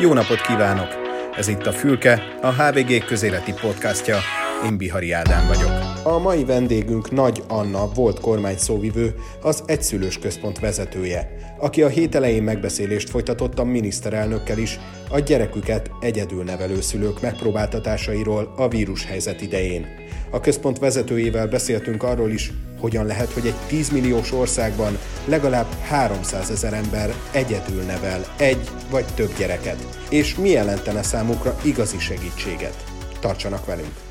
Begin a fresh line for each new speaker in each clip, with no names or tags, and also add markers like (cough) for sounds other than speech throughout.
Jó napot kívánok! Ez itt a Fülke, a HVG közéleti podcastja. Én Bihari Ádám vagyok. A mai vendégünk Nagy Anna volt kormányszóvivő, az Egyszülős Központ vezetője, aki a hét elején megbeszélést folytatott a miniszterelnökkel is a gyereküket egyedül nevelő szülők megpróbáltatásairól a vírushelyzet idején. A központ vezetőjével beszéltünk arról is, hogyan lehet, hogy egy 10 milliós országban legalább 300 ezer ember egyedül nevel egy vagy több gyereket, és mi jelentene számukra igazi segítséget. Tartsanak velünk!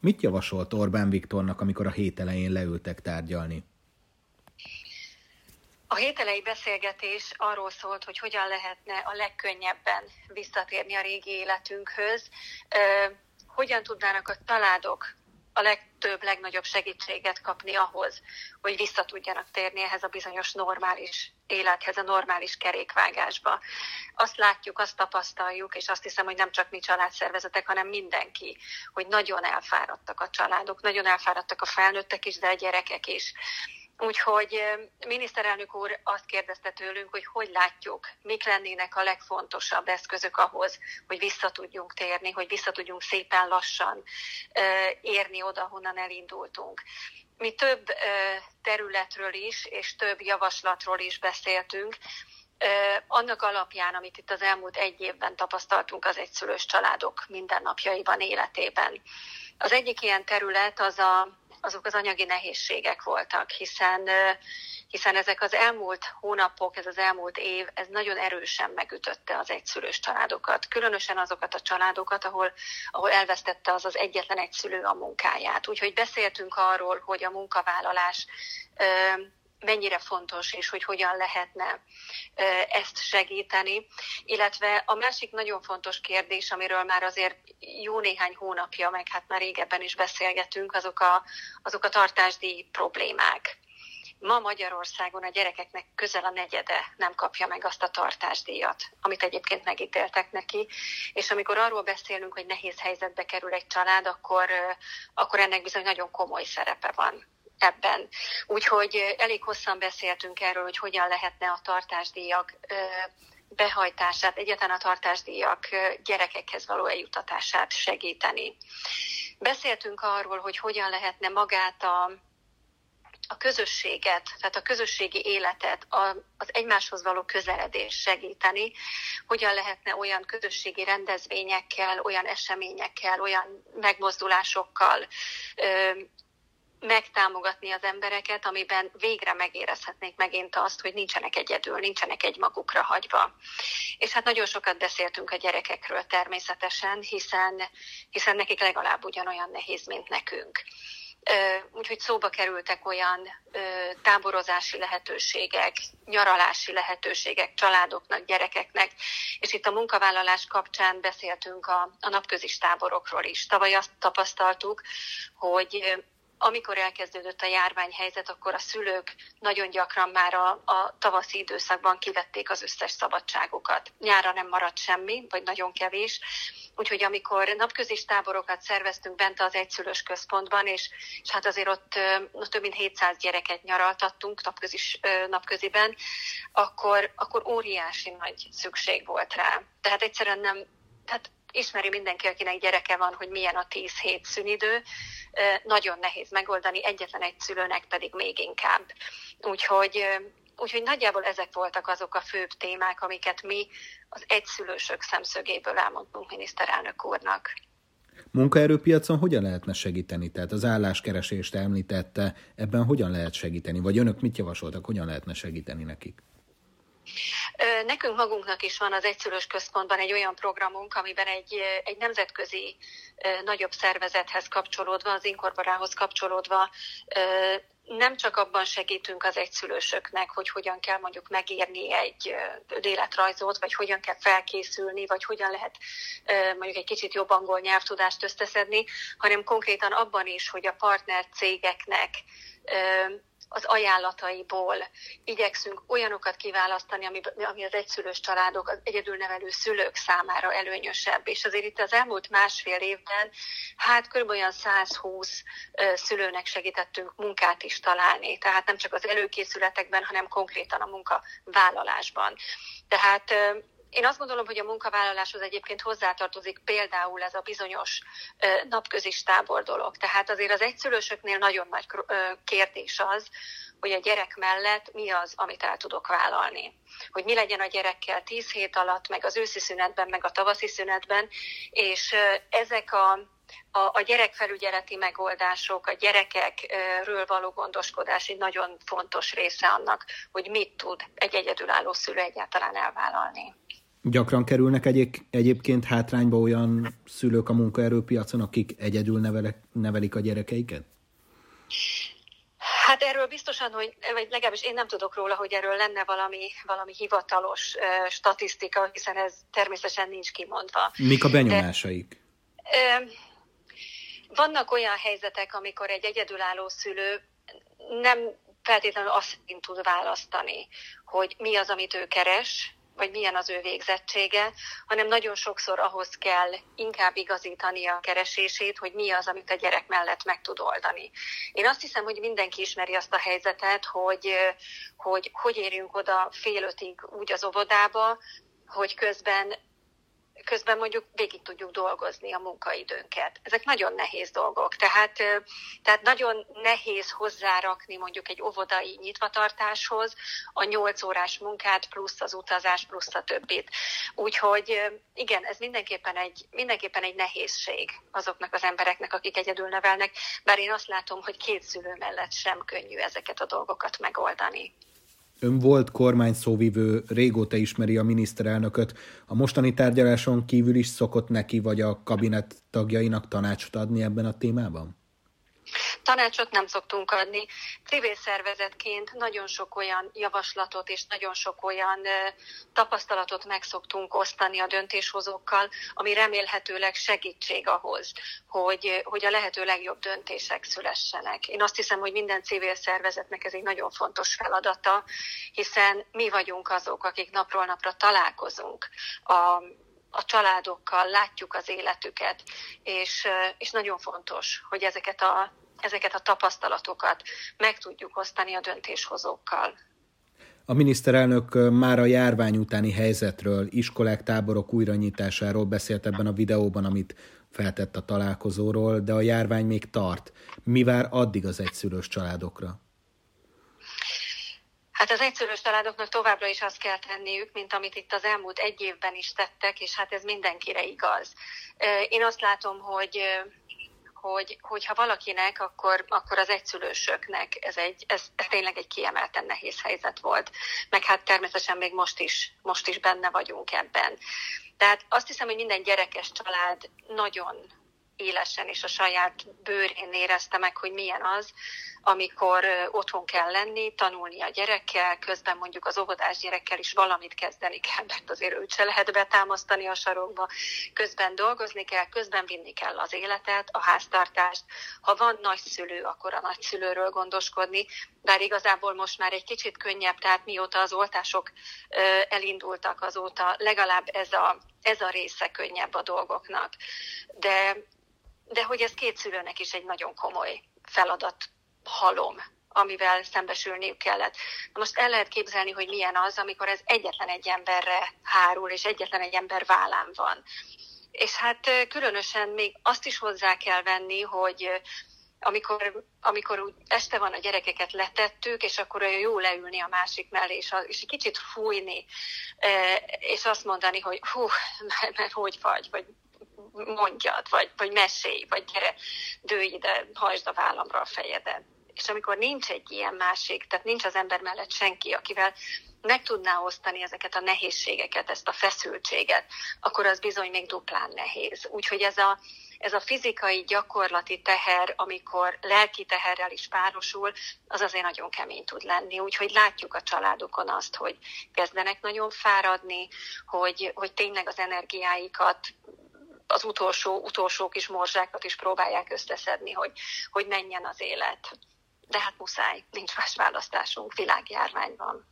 Mit javasolt Orbán Viktornak, amikor a hét elején leültek tárgyalni?
A hételei beszélgetés arról szólt, hogy hogyan lehetne a legkönnyebben visszatérni a régi életünkhöz, hogyan tudnának a családok a legtöbb, legnagyobb segítséget kapni ahhoz, hogy vissza tudjanak térni ehhez a bizonyos normális élethez, a normális kerékvágásba. Azt látjuk, azt tapasztaljuk, és azt hiszem, hogy nem csak mi családszervezetek, hanem mindenki, hogy nagyon elfáradtak a családok, nagyon elfáradtak a felnőttek is, de a gyerekek is Úgyhogy miniszterelnök úr azt kérdezte tőlünk, hogy hogy látjuk, mik lennének a legfontosabb eszközök ahhoz, hogy vissza tudjunk térni, hogy vissza tudjunk szépen lassan érni oda, honnan elindultunk. Mi több területről is, és több javaslatról is beszéltünk, annak alapján, amit itt az elmúlt egy évben tapasztaltunk az egyszülős családok mindennapjaiban, életében. Az egyik ilyen terület az a azok az anyagi nehézségek voltak, hiszen hiszen ezek az elmúlt hónapok, ez az elmúlt év, ez nagyon erősen megütötte az egyszülős családokat, különösen azokat a családokat, ahol, ahol elvesztette az az egyetlen egyszülő a munkáját. Úgyhogy beszéltünk arról, hogy a munkavállalás mennyire fontos, és hogy hogyan lehetne ezt segíteni. Illetve a másik nagyon fontos kérdés, amiről már azért jó néhány hónapja, meg hát már régebben is beszélgetünk, azok a, azok a tartásdíj problémák. Ma Magyarországon a gyerekeknek közel a negyede nem kapja meg azt a tartásdíjat, amit egyébként megítéltek neki, és amikor arról beszélünk, hogy nehéz helyzetbe kerül egy család, akkor, akkor ennek bizony nagyon komoly szerepe van ebben. Úgyhogy elég hosszan beszéltünk erről, hogy hogyan lehetne a tartásdíjak behajtását, egyáltalán a tartásdíjak gyerekekhez való eljutatását segíteni. Beszéltünk arról, hogy hogyan lehetne magát a, a közösséget, tehát a közösségi életet, a, az egymáshoz való közeledés segíteni, hogyan lehetne olyan közösségi rendezvényekkel, olyan eseményekkel, olyan megmozdulásokkal megtámogatni az embereket, amiben végre megérezhetnék megint azt, hogy nincsenek egyedül, nincsenek egy magukra hagyva. És hát nagyon sokat beszéltünk a gyerekekről természetesen, hiszen, hiszen nekik legalább ugyanolyan nehéz, mint nekünk. Úgyhogy szóba kerültek olyan táborozási lehetőségek, nyaralási lehetőségek családoknak, gyerekeknek, és itt a munkavállalás kapcsán beszéltünk a, a napközis táborokról is. Tavaly azt tapasztaltuk, hogy amikor elkezdődött a járványhelyzet, akkor a szülők nagyon gyakran már a, a tavaszi időszakban kivették az összes szabadságokat. Nyára nem maradt semmi, vagy nagyon kevés. Úgyhogy amikor napközis táborokat szerveztünk bent az egyszülős központban, és, és hát azért ott no, több mint 700 gyereket nyaraltattunk napközis, napköziben, akkor, akkor óriási nagy szükség volt rá. Tehát egyszerűen nem, tehát ismeri mindenki, akinek gyereke van, hogy milyen a 10 hét szünidő, nagyon nehéz megoldani, egyetlen egy szülőnek pedig még inkább. Úgyhogy, úgyhogy nagyjából ezek voltak azok a főbb témák, amiket mi az egyszülősök szemszögéből elmondtunk miniszterelnök úrnak.
Munkaerőpiacon hogyan lehetne segíteni? Tehát az álláskeresést említette, ebben hogyan lehet segíteni? Vagy önök mit javasoltak, hogyan lehetne segíteni nekik?
Nekünk magunknak is van az Egyszülős Központban egy olyan programunk, amiben egy, egy nemzetközi nagyobb szervezethez kapcsolódva, az Inkorporához kapcsolódva nem csak abban segítünk az egyszülősöknek, hogy hogyan kell mondjuk megírni egy életrajzot, vagy hogyan kell felkészülni, vagy hogyan lehet mondjuk egy kicsit jobb angol nyelvtudást összeszedni, hanem konkrétan abban is, hogy a partner cégeknek az ajánlataiból igyekszünk olyanokat kiválasztani, ami, ami az egyszülős családok, az egyedülnevelő szülők számára előnyösebb. És azért itt az elmúlt másfél évben, hát kb. olyan 120 szülőnek segítettünk munkát is találni. Tehát nem csak az előkészületekben, hanem konkrétan a munkavállalásban. Tehát én azt gondolom, hogy a munkavállaláshoz egyébként hozzátartozik például ez a bizonyos napközis tábor dolog. Tehát azért az egyszülősöknél nagyon nagy kérdés az, hogy a gyerek mellett mi az, amit el tudok vállalni. Hogy mi legyen a gyerekkel tíz hét alatt, meg az őszi szünetben, meg a tavaszi szünetben, és ezek a a, a gyerekfelügyeleti megoldások, a gyerekekről való gondoskodás egy nagyon fontos része annak, hogy mit tud egy egyedülálló szülő egyáltalán elvállalni.
Gyakran kerülnek egyéb, egyébként hátrányba olyan szülők a munkaerőpiacon, akik egyedül nevelek, nevelik a gyerekeiket?
Hát erről biztosan, hogy, vagy legalábbis én nem tudok róla, hogy erről lenne valami, valami hivatalos uh, statisztika, hiszen ez természetesen nincs kimondva.
Mik a benyomásaik? De, uh,
vannak olyan helyzetek, amikor egy egyedülálló szülő nem feltétlenül azt tud választani, hogy mi az, amit ő keres, vagy milyen az ő végzettsége, hanem nagyon sokszor ahhoz kell inkább igazítani a keresését, hogy mi az, amit a gyerek mellett meg tud oldani. Én azt hiszem, hogy mindenki ismeri azt a helyzetet, hogy hogy, hogy érjünk oda fél ötig úgy az óvodába, hogy közben közben mondjuk végig tudjuk dolgozni a munkaidőnket. Ezek nagyon nehéz dolgok, tehát, tehát nagyon nehéz hozzárakni mondjuk egy óvodai nyitvatartáshoz a nyolc órás munkát, plusz az utazás, plusz a többit. Úgyhogy igen, ez mindenképpen egy, mindenképpen egy nehézség azoknak az embereknek, akik egyedül nevelnek, bár én azt látom, hogy két szülő mellett sem könnyű ezeket a dolgokat megoldani.
Ön volt kormány szóvivő, régóta ismeri a miniszterelnököt. A mostani tárgyaláson kívül is szokott neki vagy a kabinet tagjainak tanácsot adni ebben a témában?
Tanácsot nem szoktunk adni. Civil szervezetként nagyon sok olyan javaslatot és nagyon sok olyan tapasztalatot meg szoktunk osztani a döntéshozókkal, ami remélhetőleg segítség ahhoz, hogy, hogy a lehető legjobb döntések szülessenek. Én azt hiszem, hogy minden civil szervezetnek ez egy nagyon fontos feladata, hiszen mi vagyunk azok, akik napról napra találkozunk a a családokkal, látjuk az életüket, és, és nagyon fontos, hogy ezeket a ezeket a tapasztalatokat meg tudjuk osztani a döntéshozókkal.
A miniszterelnök már a járvány utáni helyzetről, iskolák, táborok újranyitásáról beszélt ebben a videóban, amit feltett a találkozóról, de a járvány még tart. Mi vár addig az egyszülős családokra?
Hát az egyszülős családoknak továbbra is azt kell tenniük, mint amit itt az elmúlt egy évben is tettek, és hát ez mindenkire igaz. Én azt látom, hogy hogy, hogyha valakinek, akkor, akkor az egyszülősöknek ez, egy, ez, ez tényleg egy kiemelten nehéz helyzet volt. Meg hát természetesen még most is, most is benne vagyunk ebben. Tehát azt hiszem, hogy minden gyerekes család nagyon élesen és a saját bőrén érezte meg, hogy milyen az, amikor otthon kell lenni, tanulni a gyerekkel, közben mondjuk az óvodás gyerekkel is valamit kezdeni kell, mert azért őt se lehet betámasztani a sarokba, közben dolgozni kell, közben vinni kell az életet, a háztartást. Ha van nagyszülő, akkor a nagyszülőről gondoskodni, bár igazából most már egy kicsit könnyebb, tehát mióta az oltások elindultak azóta, legalább ez a, ez a része könnyebb a dolgoknak. De, de hogy ez két szülőnek is egy nagyon komoly feladat halom, amivel szembesülniük kellett. Na most el lehet képzelni, hogy milyen az, amikor ez egyetlen egy emberre hárul, és egyetlen egy ember vállán van. És hát különösen még azt is hozzá kell venni, hogy amikor, amikor úgy este van a gyerekeket letettük, és akkor olyan jó leülni a másik mellé, és, a, és egy kicsit fújni, és azt mondani, hogy hú, (laughs) mert, hogy vagy, vagy mondjad, vagy, vagy mesélj, vagy gyere, dőj ide, hajtsd a vállamra a fejedet. És amikor nincs egy ilyen másik, tehát nincs az ember mellett senki, akivel meg tudná osztani ezeket a nehézségeket, ezt a feszültséget, akkor az bizony még duplán nehéz. Úgyhogy ez a, ez a fizikai, gyakorlati teher, amikor lelki teherrel is párosul, az azért nagyon kemény tud lenni. Úgyhogy látjuk a családokon azt, hogy kezdenek nagyon fáradni, hogy, hogy tényleg az energiáikat az utolsó, utolsó kis morzsákat is próbálják összeszedni, hogy, hogy menjen az élet. de hát muszáj, nincs más választásunk, világjárvány van.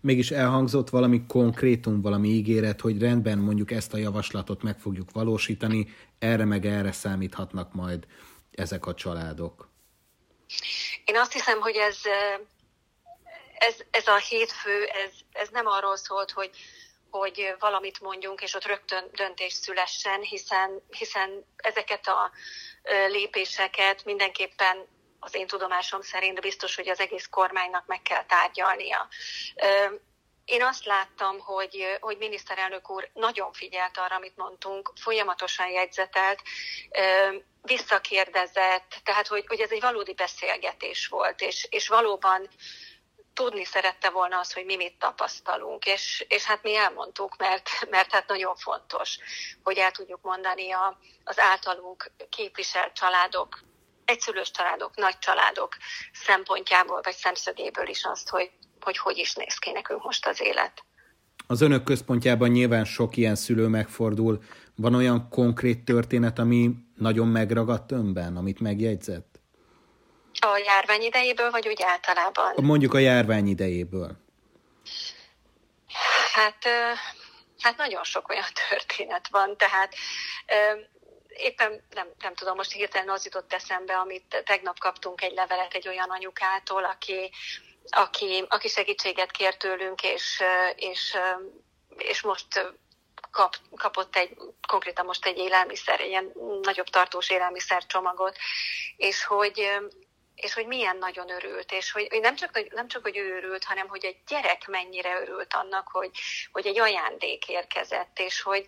Mégis elhangzott valami konkrétum, valami ígéret, hogy rendben mondjuk ezt a javaslatot meg fogjuk valósítani, erre meg erre számíthatnak majd ezek a családok.
Én azt hiszem, hogy ez, ez, ez a hétfő, ez, ez nem arról szólt, hogy, hogy valamit mondjunk, és ott rögtön döntés szülessen, hiszen, hiszen ezeket a lépéseket mindenképpen az én tudomásom szerint biztos, hogy az egész kormánynak meg kell tárgyalnia. Én azt láttam, hogy, hogy miniszterelnök úr nagyon figyelt arra, amit mondtunk, folyamatosan jegyzetelt, visszakérdezett, tehát hogy, hogy ez egy valódi beszélgetés volt, és, és valóban tudni szerette volna az, hogy mi mit tapasztalunk, és, és hát mi elmondtuk, mert, mert hát nagyon fontos, hogy el tudjuk mondani a, az általunk képviselt családok, egyszülős családok, nagy családok szempontjából vagy szemszögéből is azt, hogy hogy hogy is néz ki nekünk most az élet.
Az önök központjában nyilván sok ilyen szülő megfordul. Van olyan konkrét történet, ami nagyon megragadt önben, amit megjegyzett?
A járvány idejéből, vagy úgy általában?
Mondjuk a járvány idejéből.
Hát, hát nagyon sok olyan (laughs) történet van, tehát éppen nem, nem tudom, most hirtelen az jutott eszembe, amit tegnap kaptunk egy levelet egy olyan anyukától, aki, aki, aki segítséget kért tőlünk, és, és, és most kap, kapott egy, konkrétan most egy élelmiszer, egy ilyen nagyobb tartós élelmiszer csomagot, és hogy, és hogy milyen nagyon örült, és hogy, nem, csak, nem csak, hogy ő örült, hanem hogy egy gyerek mennyire örült annak, hogy, hogy egy ajándék érkezett, és hogy,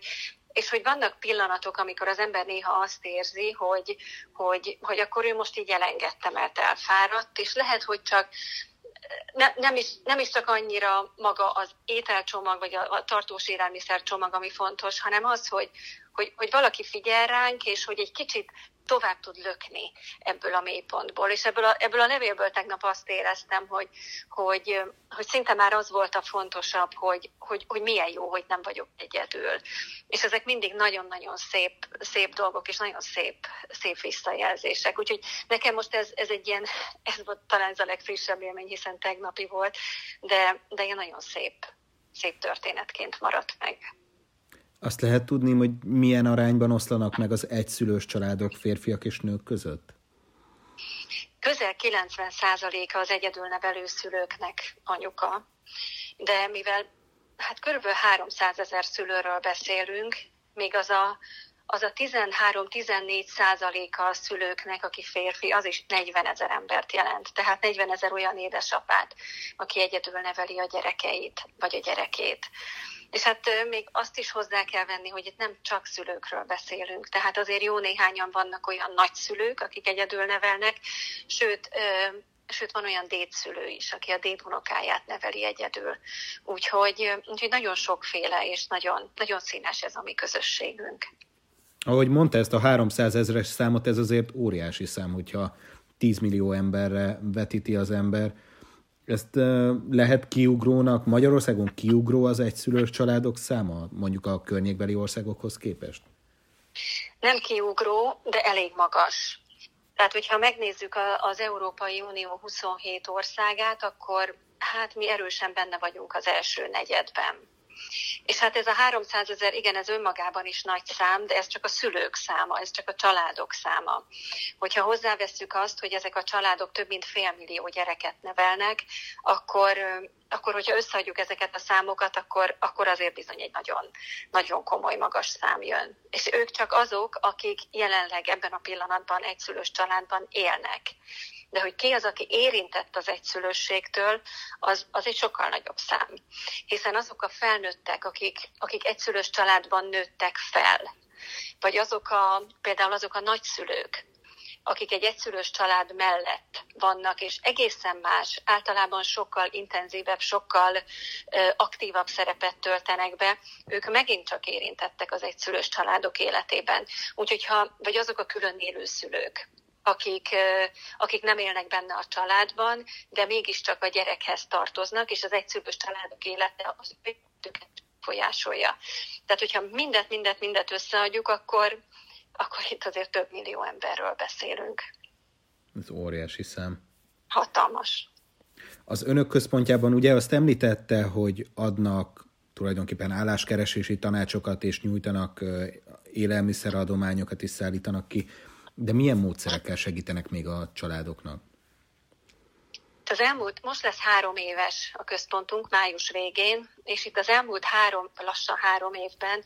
és hogy vannak pillanatok, amikor az ember néha azt érzi, hogy, hogy, hogy akkor ő most így elengedte, mert elfáradt, és lehet, hogy csak ne, nem, is, nem is csak annyira maga az ételcsomag, vagy a, a tartós élelmiszercsomag, ami fontos, hanem az, hogy, hogy, hogy valaki figyel ránk, és hogy egy kicsit tovább tud lökni ebből a mélypontból. És ebből a, ebből a levélből tegnap azt éreztem, hogy, hogy, hogy szinte már az volt a fontosabb, hogy, hogy, hogy milyen jó, hogy nem vagyok egyedül. És ezek mindig nagyon-nagyon szép, szép dolgok, és nagyon szép, szép visszajelzések. Úgyhogy nekem most ez, ez egy ilyen, ez volt talán ez a legfrissebb élmény, hiszen tegnapi volt, de, de ilyen nagyon szép, szép történetként maradt meg.
Azt lehet tudni, hogy milyen arányban oszlanak meg az egyszülős családok férfiak és nők között?
Közel 90%-a az egyedülnevelő szülőknek anyuka, de mivel hát körülbelül 300 ezer szülőről beszélünk, még az a az a 13-14 százaléka a szülőknek, aki férfi, az is 40 ezer embert jelent. Tehát 40 ezer olyan édesapát, aki egyedül neveli a gyerekeit, vagy a gyerekét. És hát még azt is hozzá kell venni, hogy itt nem csak szülőkről beszélünk, tehát azért jó néhányan vannak olyan nagyszülők, akik egyedül nevelnek, sőt, sőt van olyan dédszülő is, aki a dédunokáját neveli egyedül. Úgyhogy, úgyhogy nagyon sokféle és nagyon, nagyon színes ez a mi közösségünk.
Ahogy mondta ezt a 300 ezres számot, ez azért óriási szám, hogyha 10 millió emberre vetíti az ember. Ezt lehet kiugrónak, Magyarországon kiugró az egyszülős családok száma, mondjuk a környékbeli országokhoz képest?
Nem kiugró, de elég magas. Tehát, hogyha megnézzük az Európai Unió 27 országát, akkor hát mi erősen benne vagyunk az első negyedben. És hát ez a 300 ezer, igen, ez önmagában is nagy szám, de ez csak a szülők száma, ez csak a családok száma. Hogyha hozzáveszünk azt, hogy ezek a családok több mint félmillió gyereket nevelnek, akkor, akkor hogyha összeadjuk ezeket a számokat, akkor, akkor azért bizony egy nagyon, nagyon komoly magas szám jön. És ők csak azok, akik jelenleg ebben a pillanatban egyszülős családban élnek de hogy ki az, aki érintett az egyszülőségtől, az, az egy sokkal nagyobb szám. Hiszen azok a felnőttek, akik, akik egyszülős családban nőttek fel, vagy azok a, például azok a nagyszülők, akik egy egyszülős család mellett vannak, és egészen más, általában sokkal intenzívebb, sokkal ö, aktívabb szerepet töltenek be, ők megint csak érintettek az egyszülős családok életében. Úgyhogy ha, vagy azok a külön élő szülők, akik, akik nem élnek benne a családban, de mégiscsak a gyerekhez tartoznak, és az egyszülős családok élete az őket folyásolja. Tehát, hogyha mindet, mindet, mindet összeadjuk, akkor, akkor itt azért több millió emberről beszélünk.
Ez óriási szám.
hatalmas.
Az önök központjában ugye azt említette, hogy adnak tulajdonképpen álláskeresési tanácsokat és nyújtanak élelmiszeradományokat is szállítanak ki, de milyen módszerekkel segítenek még a családoknak?
Az elmúlt, most lesz három éves a központunk május végén, és itt az elmúlt három, lassan három évben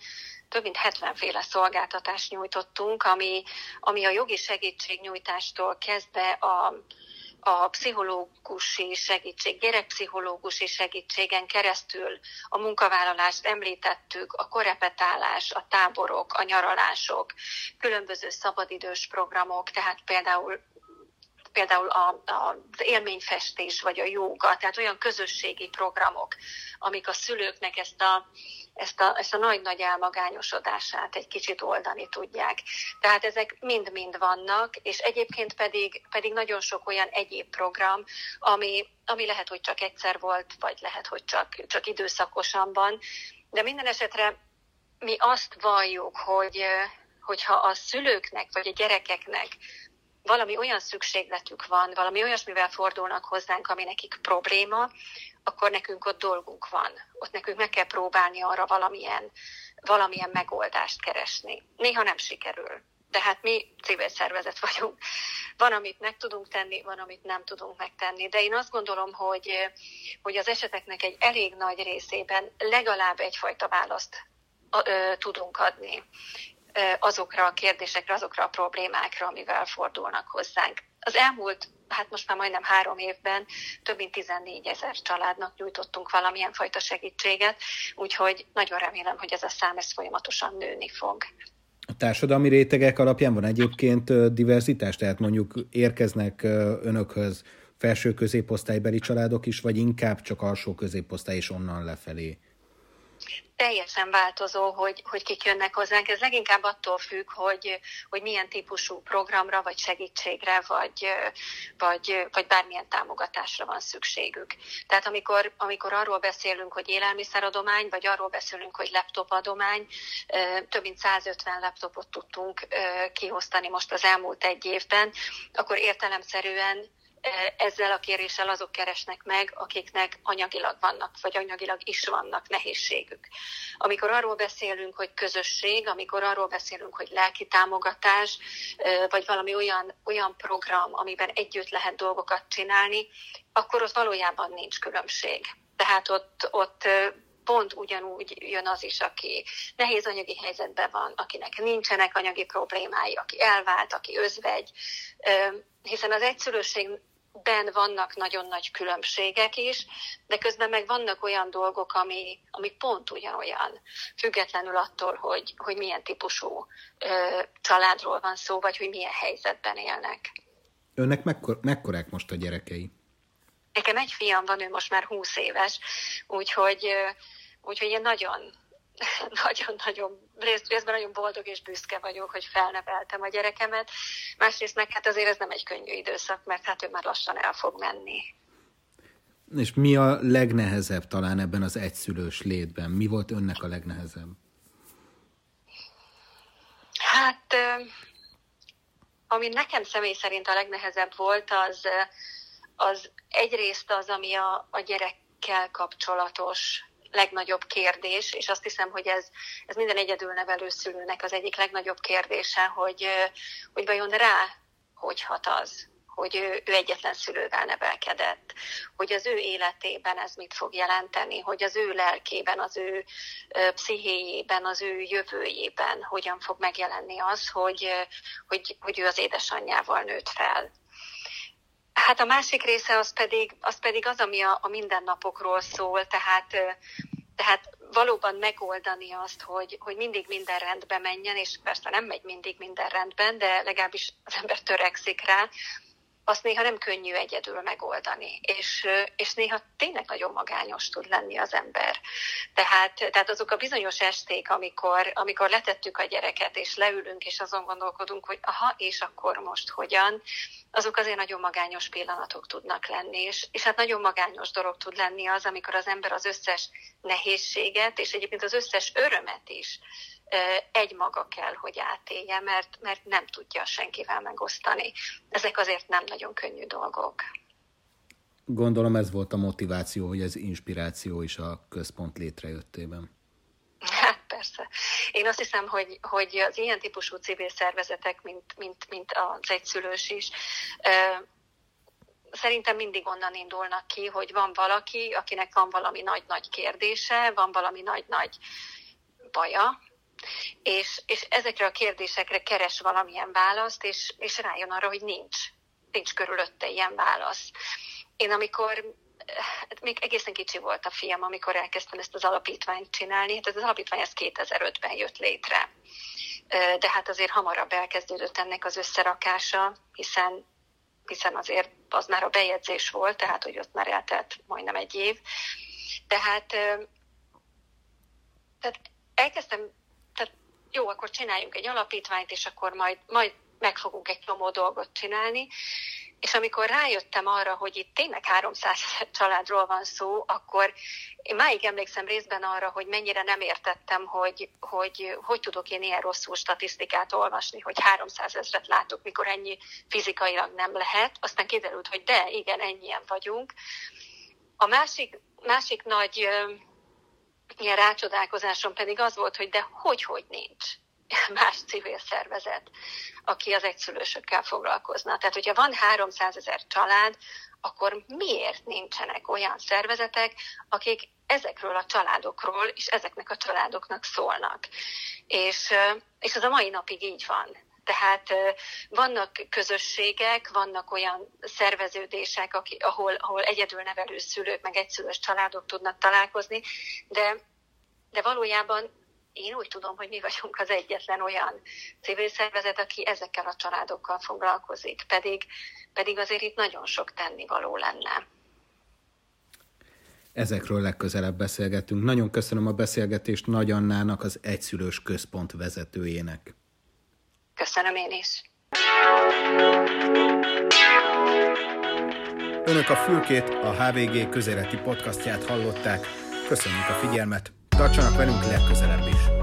több mint 70 féle szolgáltatást nyújtottunk, ami, ami a jogi segítségnyújtástól kezdve a, a pszichológusi segítség, gyerekpszichológusi segítségen keresztül a munkavállalást említettük, a korepetálás, a táborok, a nyaralások, különböző szabadidős programok, tehát például például a, az élményfestés vagy a jóga, tehát olyan közösségi programok, amik a szülőknek ezt a, ezt a, ezt a nagy-nagy elmagányosodását egy kicsit oldani tudják. Tehát ezek mind-mind vannak, és egyébként pedig, pedig nagyon sok olyan egyéb program, ami, ami lehet, hogy csak egyszer volt, vagy lehet, hogy csak, csak időszakosan van, de minden esetre mi azt valljuk, hogy hogyha a szülőknek vagy a gyerekeknek valami olyan szükségletük van, valami olyasmivel fordulnak hozzánk, ami nekik probléma, akkor nekünk ott dolgunk van. Ott nekünk meg kell próbálni arra valamilyen, valamilyen megoldást keresni. Néha nem sikerül. De hát mi civil szervezet vagyunk. Van, amit meg tudunk tenni, van, amit nem tudunk megtenni. De én azt gondolom, hogy, hogy az eseteknek egy elég nagy részében legalább egyfajta választ tudunk adni azokra a kérdésekre, azokra a problémákra, amivel fordulnak hozzánk. Az elmúlt hát most már majdnem három évben több mint 14 ezer családnak nyújtottunk valamilyen fajta segítséget, úgyhogy nagyon remélem, hogy ez a szám ez folyamatosan nőni fog.
A társadalmi rétegek alapján van egyébként diverzitás, tehát mondjuk érkeznek önökhöz felső középosztálybeli családok is, vagy inkább csak alsó középosztály és onnan lefelé?
Teljesen változó, hogy, hogy kik jönnek hozzánk. Ez leginkább attól függ, hogy, hogy milyen típusú programra, vagy segítségre, vagy, vagy, vagy bármilyen támogatásra van szükségük. Tehát amikor, amikor arról beszélünk, hogy élelmiszeradomány, vagy arról beszélünk, hogy laptopadomány, több mint 150 laptopot tudtunk kiosztani most az elmúlt egy évben, akkor értelemszerűen ezzel a kéréssel azok keresnek meg, akiknek anyagilag vannak, vagy anyagilag is vannak nehézségük. Amikor arról beszélünk, hogy közösség, amikor arról beszélünk, hogy lelki támogatás, vagy valami olyan, olyan program, amiben együtt lehet dolgokat csinálni, akkor ott valójában nincs különbség. Tehát ott, ott pont ugyanúgy jön az is, aki nehéz anyagi helyzetben van, akinek nincsenek anyagi problémái, aki elvált, aki özvegy, hiszen az egyszülőségben vannak nagyon nagy különbségek is, de közben meg vannak olyan dolgok, ami, ami pont ugyanolyan, függetlenül attól, hogy, hogy milyen típusú ö, családról van szó, vagy hogy milyen helyzetben élnek.
Önnek mekkor, mekkorák most a gyerekei?
Nekem egy fiam van, ő most már 20 éves, úgyhogy, úgyhogy én nagyon, (laughs) nagyon-nagyon, részt, részben nagyon boldog és büszke vagyok, hogy felneveltem a gyerekemet. Másrészt meg hát azért ez nem egy könnyű időszak, mert hát ő már lassan el fog menni.
És mi a legnehezebb talán ebben az egyszülős létben? Mi volt önnek a legnehezebb?
Hát, ami nekem személy szerint a legnehezebb volt, az, az egyrészt az, ami a, a gyerekkel kapcsolatos legnagyobb kérdés, és azt hiszem, hogy ez, ez minden egyedül nevelő szülőnek az egyik legnagyobb kérdése, hogy, hogy vajon rá hogy hat az, hogy ő, ő egyetlen szülővel nevelkedett, hogy az ő életében ez mit fog jelenteni, hogy az ő lelkében, az ő pszichéjében, az ő jövőjében hogyan fog megjelenni az, hogy, hogy, hogy ő az édesanyjával nőtt fel. Hát a másik része az pedig az, pedig az ami a, a mindennapokról szól, tehát, tehát valóban megoldani azt, hogy, hogy mindig minden rendbe menjen, és persze nem megy mindig minden rendben, de legalábbis az ember törekszik rá, azt néha nem könnyű egyedül megoldani, és, és néha tényleg nagyon magányos tud lenni az ember. Tehát, tehát azok a bizonyos esték, amikor, amikor letettük a gyereket, és leülünk, és azon gondolkodunk, hogy aha, és akkor most hogyan, azok azért nagyon magányos pillanatok tudnak lenni, és, és hát nagyon magányos dolog tud lenni az, amikor az ember az összes nehézséget, és egyébként az összes örömet is egy maga kell, hogy átélje, mert, mert nem tudja senkivel megosztani. Ezek azért nem nagyon könnyű dolgok.
Gondolom ez volt a motiváció, hogy ez inspiráció is a központ létrejöttében.
Hát (laughs) persze. Én azt hiszem, hogy, hogy az ilyen típusú civil szervezetek, mint, mint, mint az egyszülős is, szerintem mindig onnan indulnak ki, hogy van valaki, akinek van valami nagy-nagy kérdése, van valami nagy-nagy baja, és, és ezekre a kérdésekre keres valamilyen választ, és, és rájön arra, hogy nincs. Nincs körülötte ilyen válasz. Én amikor hát még egészen kicsi volt a fiam, amikor elkezdtem ezt az alapítványt csinálni. Hát ez az alapítvány ez 2005-ben jött létre. De hát azért hamarabb elkezdődött ennek az összerakása, hiszen hiszen azért az már a bejegyzés volt, tehát hogy ott már eltelt majdnem egy év. Tehát, tehát elkezdtem, jó, akkor csináljunk egy alapítványt, és akkor majd, majd meg fogunk egy csomó dolgot csinálni, és amikor rájöttem arra, hogy itt tényleg 300 családról van szó, akkor én máig emlékszem részben arra, hogy mennyire nem értettem, hogy hogy, hogy tudok én ilyen rosszul statisztikát olvasni, hogy 300 ezret látok, mikor ennyi fizikailag nem lehet. Aztán kiderült, hogy de, igen, ennyien vagyunk. A másik, másik nagy ilyen rácsodálkozásom pedig az volt, hogy de hogy, hogy nincs más civil szervezet, aki az egyszülősökkel foglalkozna. Tehát, hogyha van 300 ezer család, akkor miért nincsenek olyan szervezetek, akik ezekről a családokról és ezeknek a családoknak szólnak. És, és ez a mai napig így van. Tehát vannak közösségek, vannak olyan szerveződések, ahol, ahol egyedül szülők, meg egyszülős családok tudnak találkozni, de, de valójában én úgy tudom, hogy mi vagyunk az egyetlen olyan civil szervezet, aki ezekkel a családokkal foglalkozik, pedig, pedig azért itt nagyon sok tennivaló lenne.
Ezekről legközelebb beszélgetünk. Nagyon köszönöm a beszélgetést Nagy Annának, az Egyszülős Központ vezetőjének.
Köszönöm én is.
Önök a Fülkét, a HVG közéleti podcastját hallották. Köszönjük a figyelmet! Tartsanak velünk legközelebb is!